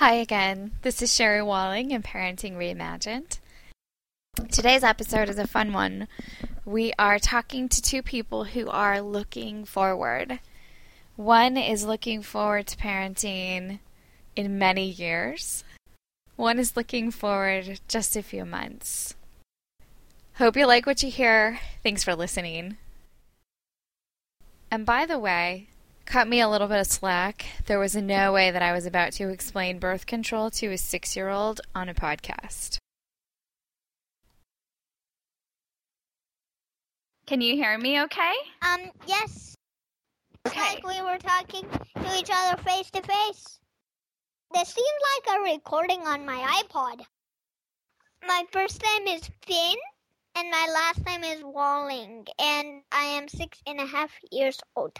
Hi again. This is Sherry Walling in Parenting Reimagined. Today's episode is a fun one. We are talking to two people who are looking forward. One is looking forward to parenting in many years. One is looking forward just a few months. Hope you like what you hear. Thanks for listening. And by the way, cut me a little bit of slack. There was no way that I was about to explain birth control to a six year old on a podcast. Can you hear me okay? Um, yes. It's Okay. like we were talking to each other face to face. This seems like a recording on my iPod. My first name is Finn, and my last name is Walling, and I am six and a half years old.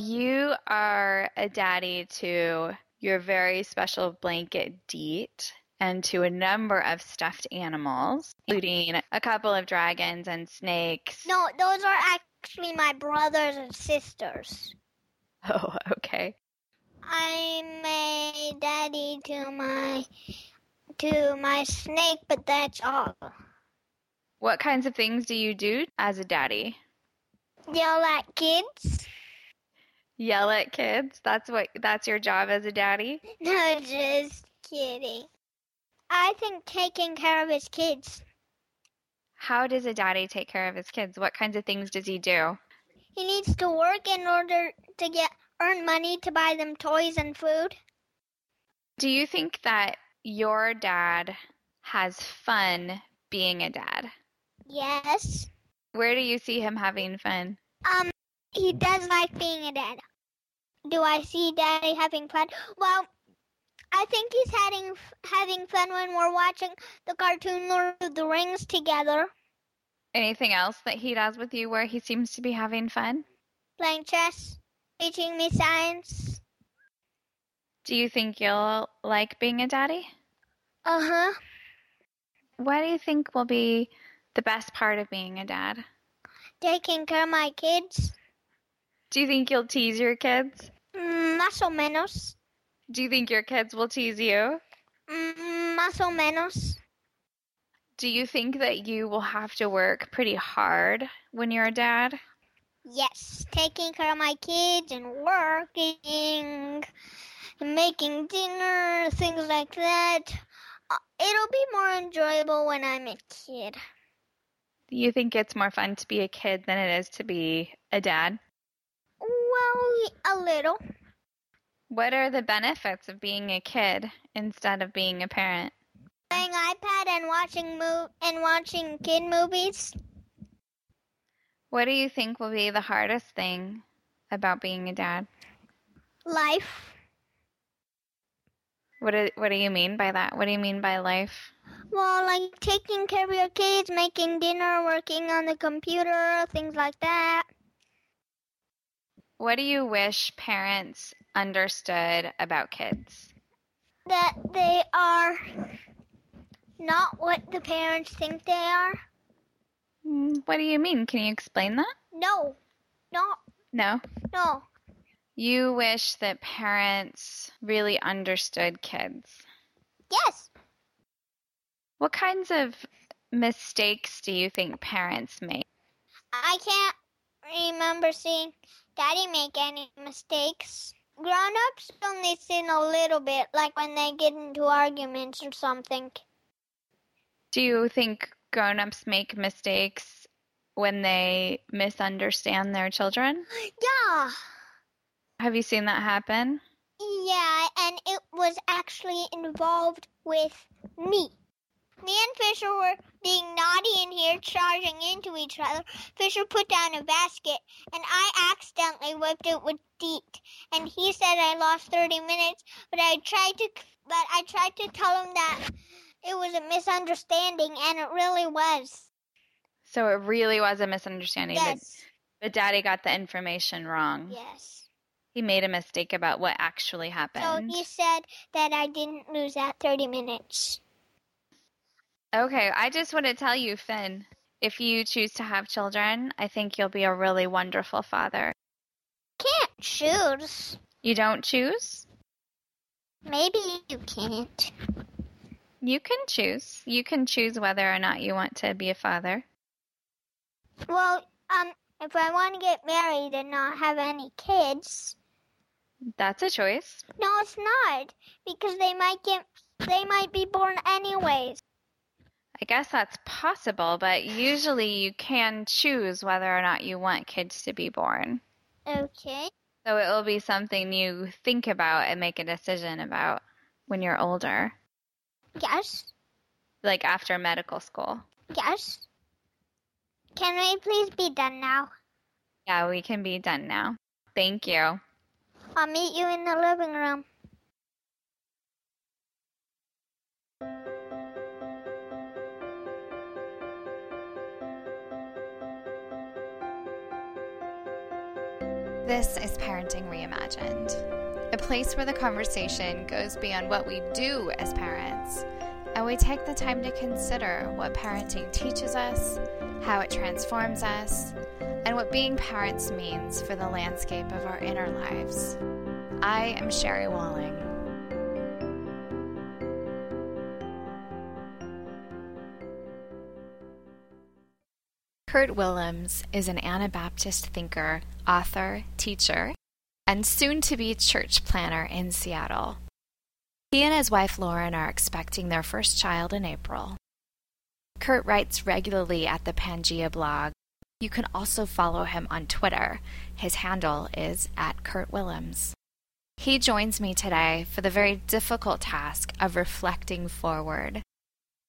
You are a daddy to your very special blanket Deet and to a number of stuffed animals, including a couple of dragons and snakes. No, those are actually my brothers and sisters. Oh, okay. I'm a daddy to my to my snake, but that's all. What kinds of things do you do as a daddy? Yell at kids. Yell at kids? That's what that's your job as a daddy? No, just kidding. I think taking care of his kids. How does a daddy take care of his kids? What kinds of things does he do? He needs to work in order to get earn money to buy them toys and food. Do you think that your dad has fun being a dad? Yes. Where do you see him having fun? Um, he does like being a dad. Do I see Daddy having fun? Well, I think he's having having fun when we're watching the cartoon Lord of the Rings together, Anything else that he does with you where he seems to be having fun? playing chess, teaching me science. Do you think you'll like being a daddy? Uh huh. What do you think will be the best part of being a dad? Taking care of my kids. Do you think you'll tease your kids? Mm, más o menos. Do you think your kids will tease you? Mm, más o menos. Do you think that you will have to work pretty hard when you're a dad? Yes, taking care of my kids and working, and making dinner, things like that. Uh, It'll be more enjoyable when I'm a kid. Do you think it's more fun to be a kid than it is to be a dad? Well, a little. What are the benefits of being a kid instead of being a parent? Playing iPad and watching mo- and watching kid movies. What do you think will be the hardest thing about being a dad? Life. What do, what do you mean by that? What do you mean by life? Well, like taking care of your kids, making dinner, working on the computer, things like that. What do you wish parents understood about kids? That they are not what the parents think they are. Mm, What do you mean? Can you explain that? No, no, No. no. You wish that parents really understood kids. Yes. What kinds of mistakes do you think parents make? I can't remember seeing Daddy make any mistakes. Grown ups only sin a little bit, like when they get into arguments or something. Do you think grown-ups make mistakes when they misunderstand their children? Yeah. Have you seen that happen? Yeah, and it was actually involved with me. Me and Fisher were being naughty in here, charging into each other. Fisher put down a basket, and I accidentally whipped it with Deet. And he said I lost 30 minutes, but I tried to, but I tried to tell him that it was a misunderstanding, and it really was. So it really was a misunderstanding, but, Yes. but daddy got the information wrong. Yes. He made a mistake about what actually happened. So he said that I didn't lose that 30 minutes. Okay, I just want to tell you, Finn, if you choose to have children, I think you'll be a really wonderful father. Can't choose. You don't choose? Maybe you can't. You can choose. You can choose whether or not you want to be a father. Well, um, if I want to get married and not have any kids, That's a choice. no, it's not because they might get they might be born anyways. I guess that's possible, but usually you can choose whether or not you want kids to be born. Okay. So it will be something you think about and make a decision about when you're older, Yes. like after medical school. Yes. Can we please be done now? Yeah, we can be done now. Thank you. I'll meet you in the living room. This is Parenting Reimagined, a place where the conversation goes beyond what we do as parents, and we take the time to consider what parenting teaches us, how it transforms us, and what being parents means for the landscape of our inner lives. I am Sherry Walling. Kurt Willems is an Anabaptist thinker, author, teacher, and soon to be church planter in Seattle. He and his wife Lauren are expecting their first child in April. Kurt writes regularly at the Pangea blog. You can also follow him on Twitter. His handle is at Kurt Willems. He joins me today for the very difficult task of reflecting forward,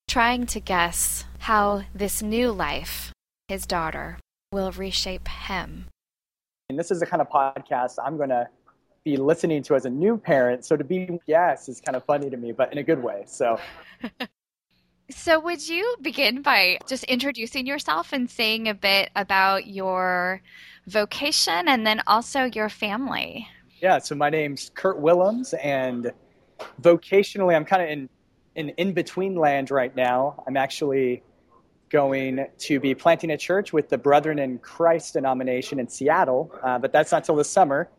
trying to guess how this new life his daughter will reshape him. And this is the kind of podcast I'm going to be listening to as a new parent. So to be yes is kind of funny to me, but in a good way. So So, would you begin by just introducing yourself and saying a bit about your vocation and then also your family? yeah, so my name's Kurt Willems, and vocationally, I'm kind of in in in between land right now. I'm actually going to be planting a church with the Brethren in Christ denomination in Seattle, uh, but that's not till this summer.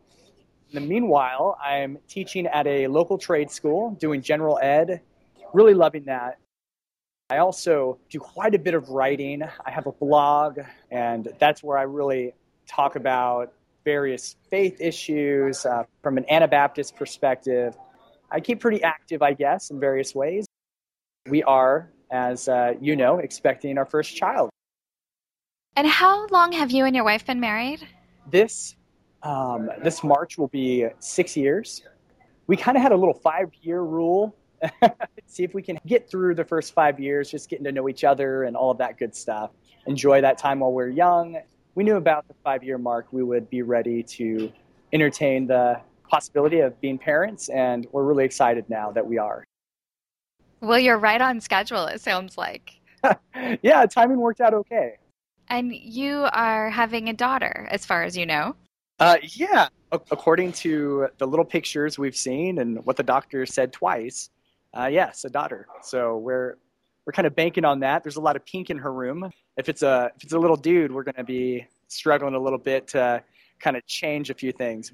In the meanwhile, I'm teaching at a local trade school, doing general ed, really loving that. I also do quite a bit of writing. I have a blog, and that's where I really talk about various faith issues uh, from an Anabaptist perspective. I keep pretty active, I guess, in various ways. We are, as uh, you know, expecting our first child. And how long have you and your wife been married? This um, this March will be six years. We kind of had a little five year rule. See if we can get through the first five years, just getting to know each other and all of that good stuff. Enjoy that time while we're young. We knew about the five year mark we would be ready to entertain the possibility of being parents, and we're really excited now that we are. Well, you're right on schedule, it sounds like. yeah, timing worked out okay. And you are having a daughter, as far as you know. Uh, yeah, A- according to the little pictures we've seen and what the doctor said twice, uh, yes, a daughter. So we're we're kind of banking on that. There's a lot of pink in her room. If it's a if it's a little dude, we're going to be struggling a little bit to kind of change a few things.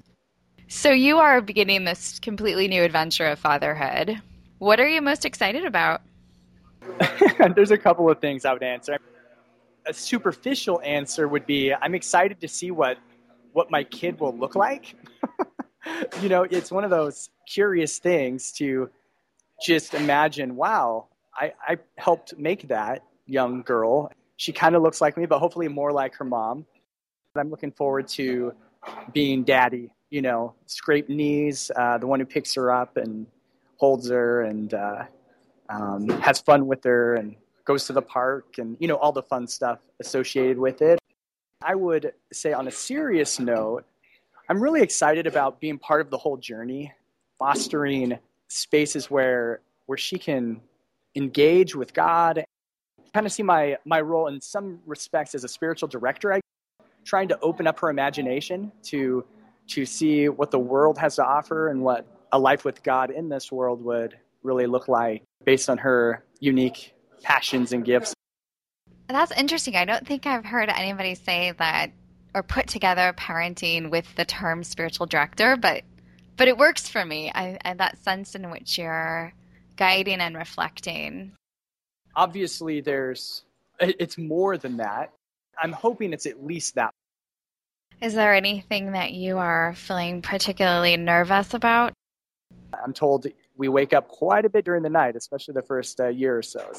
So, you are beginning this completely new adventure of fatherhood. What are you most excited about? There's a couple of things I would answer. A superficial answer would be I'm excited to see what what my kid will look like. you know, it's one of those curious things to just imagine, wow, I, I helped make that young girl. She kind of looks like me, but hopefully more like her mom. I'm looking forward to being daddy, you know, scrape knees, uh, the one who picks her up and holds her and uh, um, has fun with her and goes to the park and, you know, all the fun stuff associated with it. I would say, on a serious note, I'm really excited about being part of the whole journey, fostering spaces where where she can engage with God. Kind of see my my role in some respects as a spiritual director. I trying to open up her imagination to to see what the world has to offer and what a life with God in this world would really look like based on her unique passions and gifts. That's interesting. I don't think I've heard anybody say that or put together parenting with the term spiritual director, but but it works for me. I, I that sense in which you're guiding and reflecting. Obviously, there's it's more than that. I'm hoping it's at least that. Is there anything that you are feeling particularly nervous about? I'm told we wake up quite a bit during the night, especially the first uh, year or so.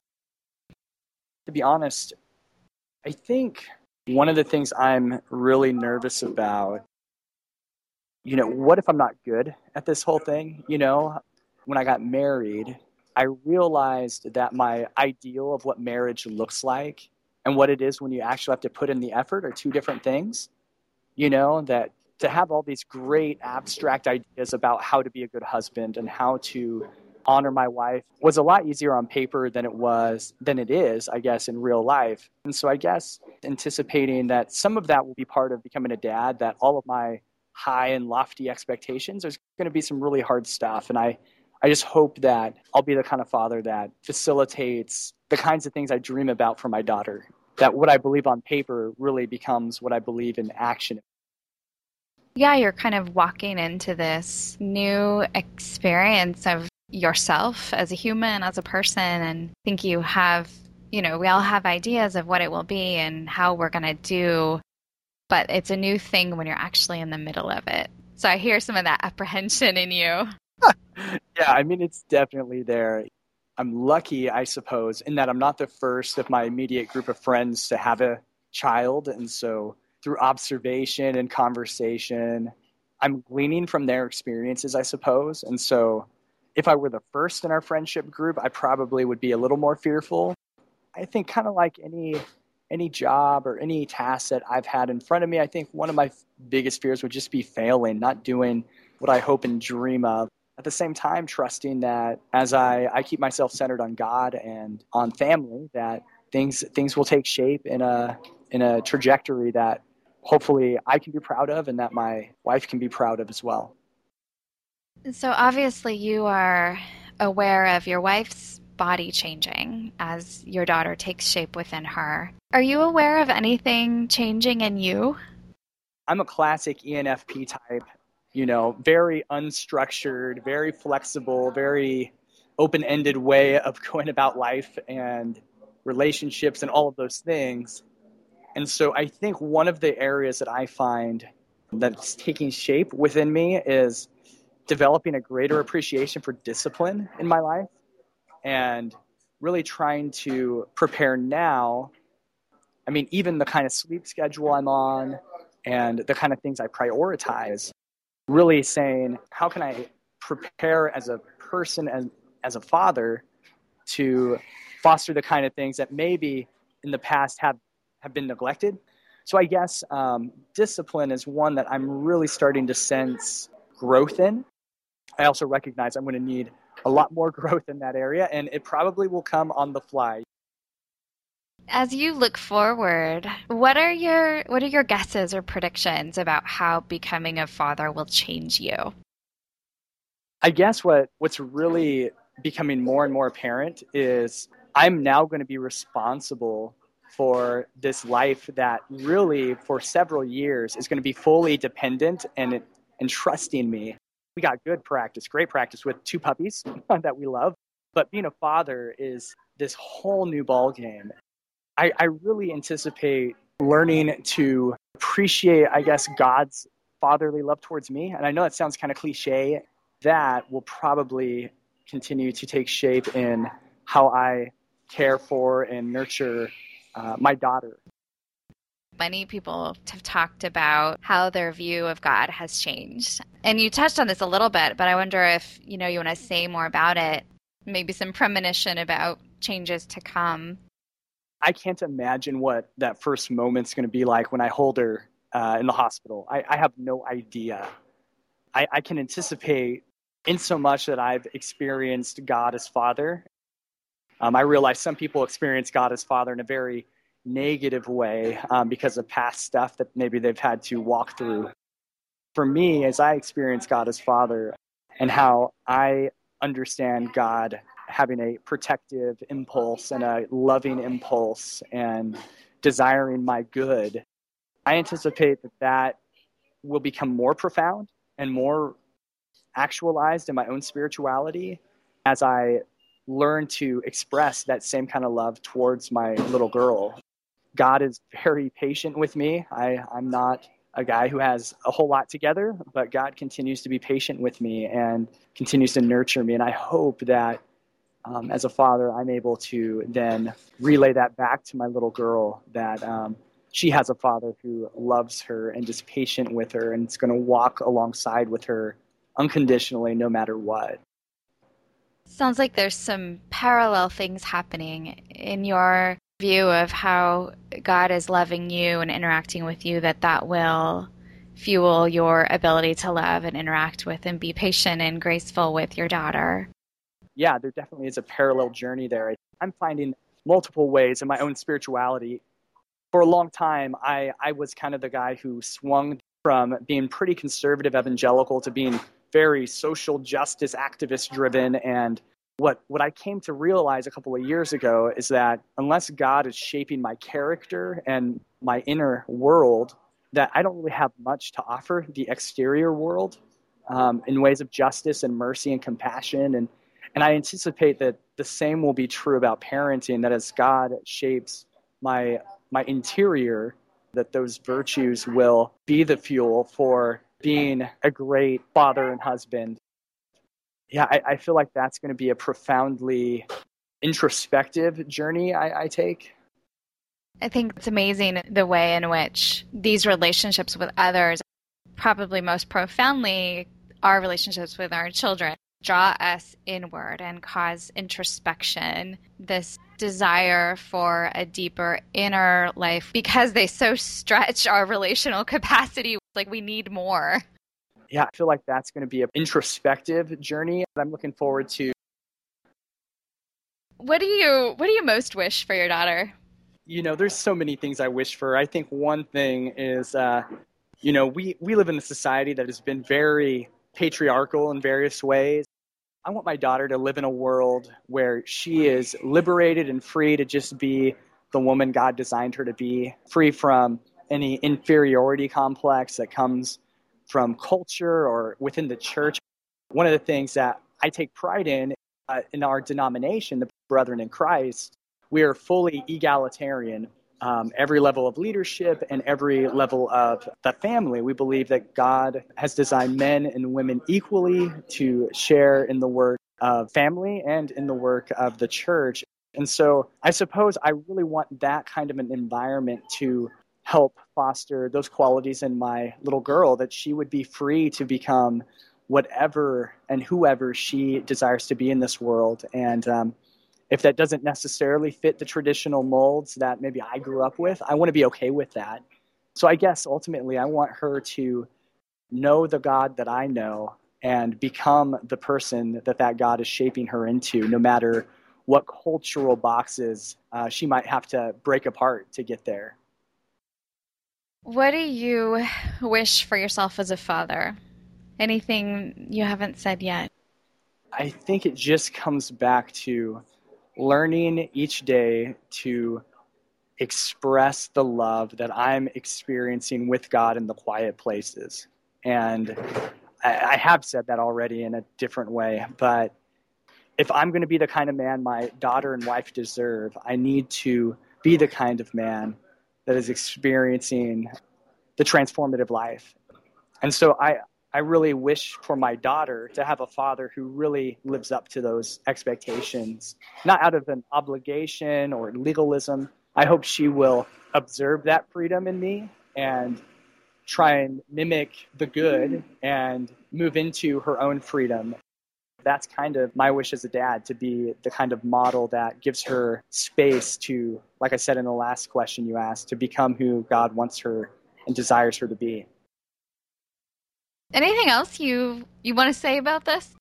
To be honest, I think one of the things I'm really nervous about, you know, what if I'm not good at this whole thing? You know, when I got married, I realized that my ideal of what marriage looks like and what it is when you actually have to put in the effort are two different things. You know, that to have all these great abstract ideas about how to be a good husband and how to honor my wife was a lot easier on paper than it was than it is i guess in real life. And so i guess anticipating that some of that will be part of becoming a dad that all of my high and lofty expectations there's going to be some really hard stuff. And i i just hope that i'll be the kind of father that facilitates the kinds of things i dream about for my daughter that what i believe on paper really becomes what i believe in action yeah, you're kind of walking into this new experience of yourself as a human, as a person, and I think you have, you know, we all have ideas of what it will be and how we're going to do, but it's a new thing when you're actually in the middle of it. So I hear some of that apprehension in you. yeah, I mean, it's definitely there. I'm lucky, I suppose, in that I'm not the first of my immediate group of friends to have a child. And so through observation and conversation, I'm gleaning from their experiences, I suppose. And so if I were the first in our friendship group, I probably would be a little more fearful. I think kind of like any any job or any task that I've had in front of me, I think one of my biggest fears would just be failing, not doing what I hope and dream of. At the same time, trusting that as I, I keep myself centered on God and on family, that things things will take shape in a in a trajectory that hopefully I can be proud of and that my wife can be proud of as well. So obviously, you are aware of your wife's body changing as your daughter takes shape within her. Are you aware of anything changing in you? I'm a classic ENFP type, you know, very unstructured, very flexible, very open ended way of going about life and relationships and all of those things. And so I think one of the areas that I find that's taking shape within me is developing a greater appreciation for discipline in my life and really trying to prepare now. I mean, even the kind of sleep schedule I'm on and the kind of things I prioritize, really saying, how can I prepare as a person and as a father to foster the kind of things that maybe in the past have, have been neglected? So I guess um, discipline is one that I'm really starting to sense growth in I also recognize I'm going to need a lot more growth in that area, and it probably will come on the fly. As you look forward, what are your what are your guesses or predictions about how becoming a father will change you? I guess what what's really becoming more and more apparent is I'm now going to be responsible for this life that really for several years is going to be fully dependent and and trusting me we got good practice, great practice with two puppies that we love. But being a father is this whole new ball game. I, I really anticipate learning to appreciate, I guess, God's fatherly love towards me. And I know that sounds kind of cliche. That will probably continue to take shape in how I care for and nurture uh, my daughter. Many people have talked about how their view of God has changed. And you touched on this a little bit, but I wonder if, you know, you want to say more about it, maybe some premonition about changes to come. I can't imagine what that first moment's going to be like when I hold her uh, in the hospital. I, I, have no idea. I, I can anticipate in so much that I've experienced God as Father. Um, I realize some people experience God as Father in a very negative way um, because of past stuff that maybe they've had to walk through. For me, as I experience God as Father and how I understand God having a protective impulse and a loving impulse and desiring my good, I anticipate that that will become more profound and more actualized in my own spirituality as I learn to express that same kind of love towards my little girl. God is very patient with me. I, I'm not a guy who has a whole lot together, but God continues to be patient with me and continues to nurture me. And I hope that um, as a father, I'm able to then relay that back to my little girl that um, she has a father who loves her and is patient with her and is going to walk alongside with her unconditionally no matter what. Sounds like there's some parallel things happening in your view of how God is loving you and interacting with you that that will fuel your ability to love and interact with and be patient and graceful with your daughter. Yeah, there definitely is a parallel journey there. I'm finding multiple ways in my own spirituality. For a long time, I, I was kind of the guy who swung from being pretty conservative evangelical to being very social justice activist driven and what what I came to realize a couple of years ago is that unless God is shaping my character and my inner world, that I don't really have much to offer the exterior world um, in ways of justice and mercy and compassion. And and I anticipate that the same will be true about parenting. That as God shapes my my interior, that those virtues will be the fuel for being a great father and husband. Yeah, I, I feel like that's going to be a profoundly introspective journey I, I take. I think it's amazing the way in which these relationships with others, probably most profoundly, our relationships with our children, draw us inward and cause introspection, this desire for a deeper inner life because they so stretch our relational capacity. Like we need more. Yeah, I feel like that's going to be an introspective journey. I'm looking forward to. What do you What do you most wish for your daughter? You know, there's so many things I wish for. I think one thing is, uh, you know, we we live in a society that has been very patriarchal in various ways. I want my daughter to live in a world where she is liberated and free to just be the woman God designed her to be, free from any inferiority complex that comes from culture or within the church. One of the things that I take pride in uh, in our denomination, the Brethren in Christ, we are fully egalitarian um, every level of leadership and every level of the family. We believe that God has designed men and women equally to share in the work of family and in the work of the church. And so I suppose I really want that kind of an environment to help foster those qualities in my little girl that she would be free to become whatever and whoever she desires to be in this world. And um, if that doesn't necessarily fit the traditional molds that maybe I grew up with, I want to be okay with that. So I guess ultimately I want her to know the God that I know and become the person that that God is shaping her into, no matter what cultural boxes uh, she might have to break apart to get there. What do you wish for yourself as a father? Anything you haven't said yet? I think it just comes back to learning each day to express the love that I'm experiencing with God in the quiet places. And I, have said that already in a different way, but if I'm going to be the kind of man my daughter and wife deserve, I need to be the kind of man that is experiencing the transformative life. And so I, I really wish for my daughter to have a father who really lives up to those expectations, not out of an obligation or legalism. I hope she will observe that freedom in me and try and mimic the good and move into her own freedom. That's kind of my wish as a dad to be the kind of model that gives her space to, like I said in the last question you asked, to become who God wants her and desires her to be. Anything else you you want to say about this?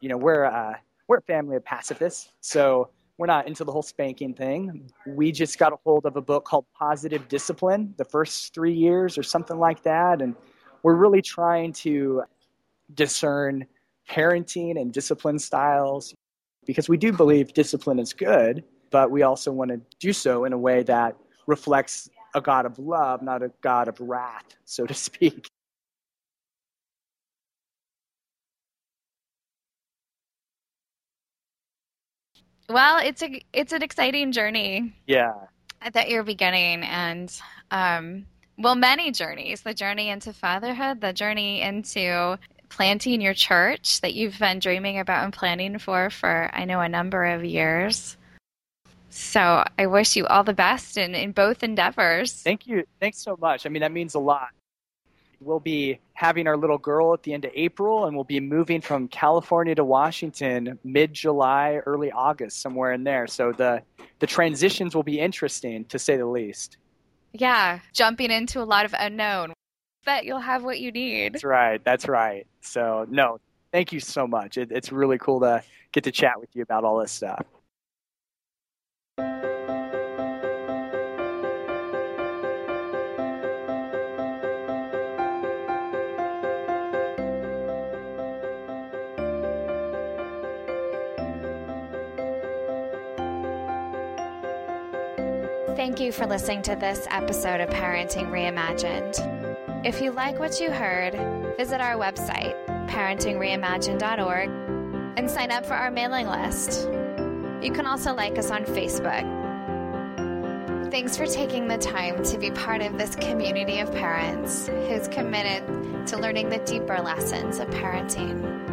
You know, we're uh, we're a family of pacifists, so we're not into the whole spanking thing. We just got a hold of a book called Positive Discipline, the first three years or something like that, and we're really trying to discern parenting and discipline styles, because we do believe discipline is good, but we also want to do so in a way that reflects a God of love, not a God of wrath, so to speak. Well, it's a it's an exciting journey. Yeah. That you're beginning, and um, well, many journeys: the journey into fatherhood, the journey into planting your church that you've been dreaming about and planning for for I know a number of years. So I wish you all the best in, in both endeavors. Thank you. Thanks so much. I mean, that means a lot. We'll be having our little girl at the end of April, and we'll be moving from California to Washington mid July, early August, somewhere in there. So the the transitions will be interesting, to say the least. Yeah, jumping into a lot of unknown. Bet you'll have what you need. That's right. That's right. So no, thank you so much. It, it's really cool to get to chat with you about all this stuff. Thank you for listening to this episode of Parenting Reimagined. If you like what you heard, visit our website, parentingreimagined.org, and sign up for our mailing list. You can also like us on Facebook. Thanks for taking the time to be part of this community of parents who's committed to learning the deeper lessons of parenting.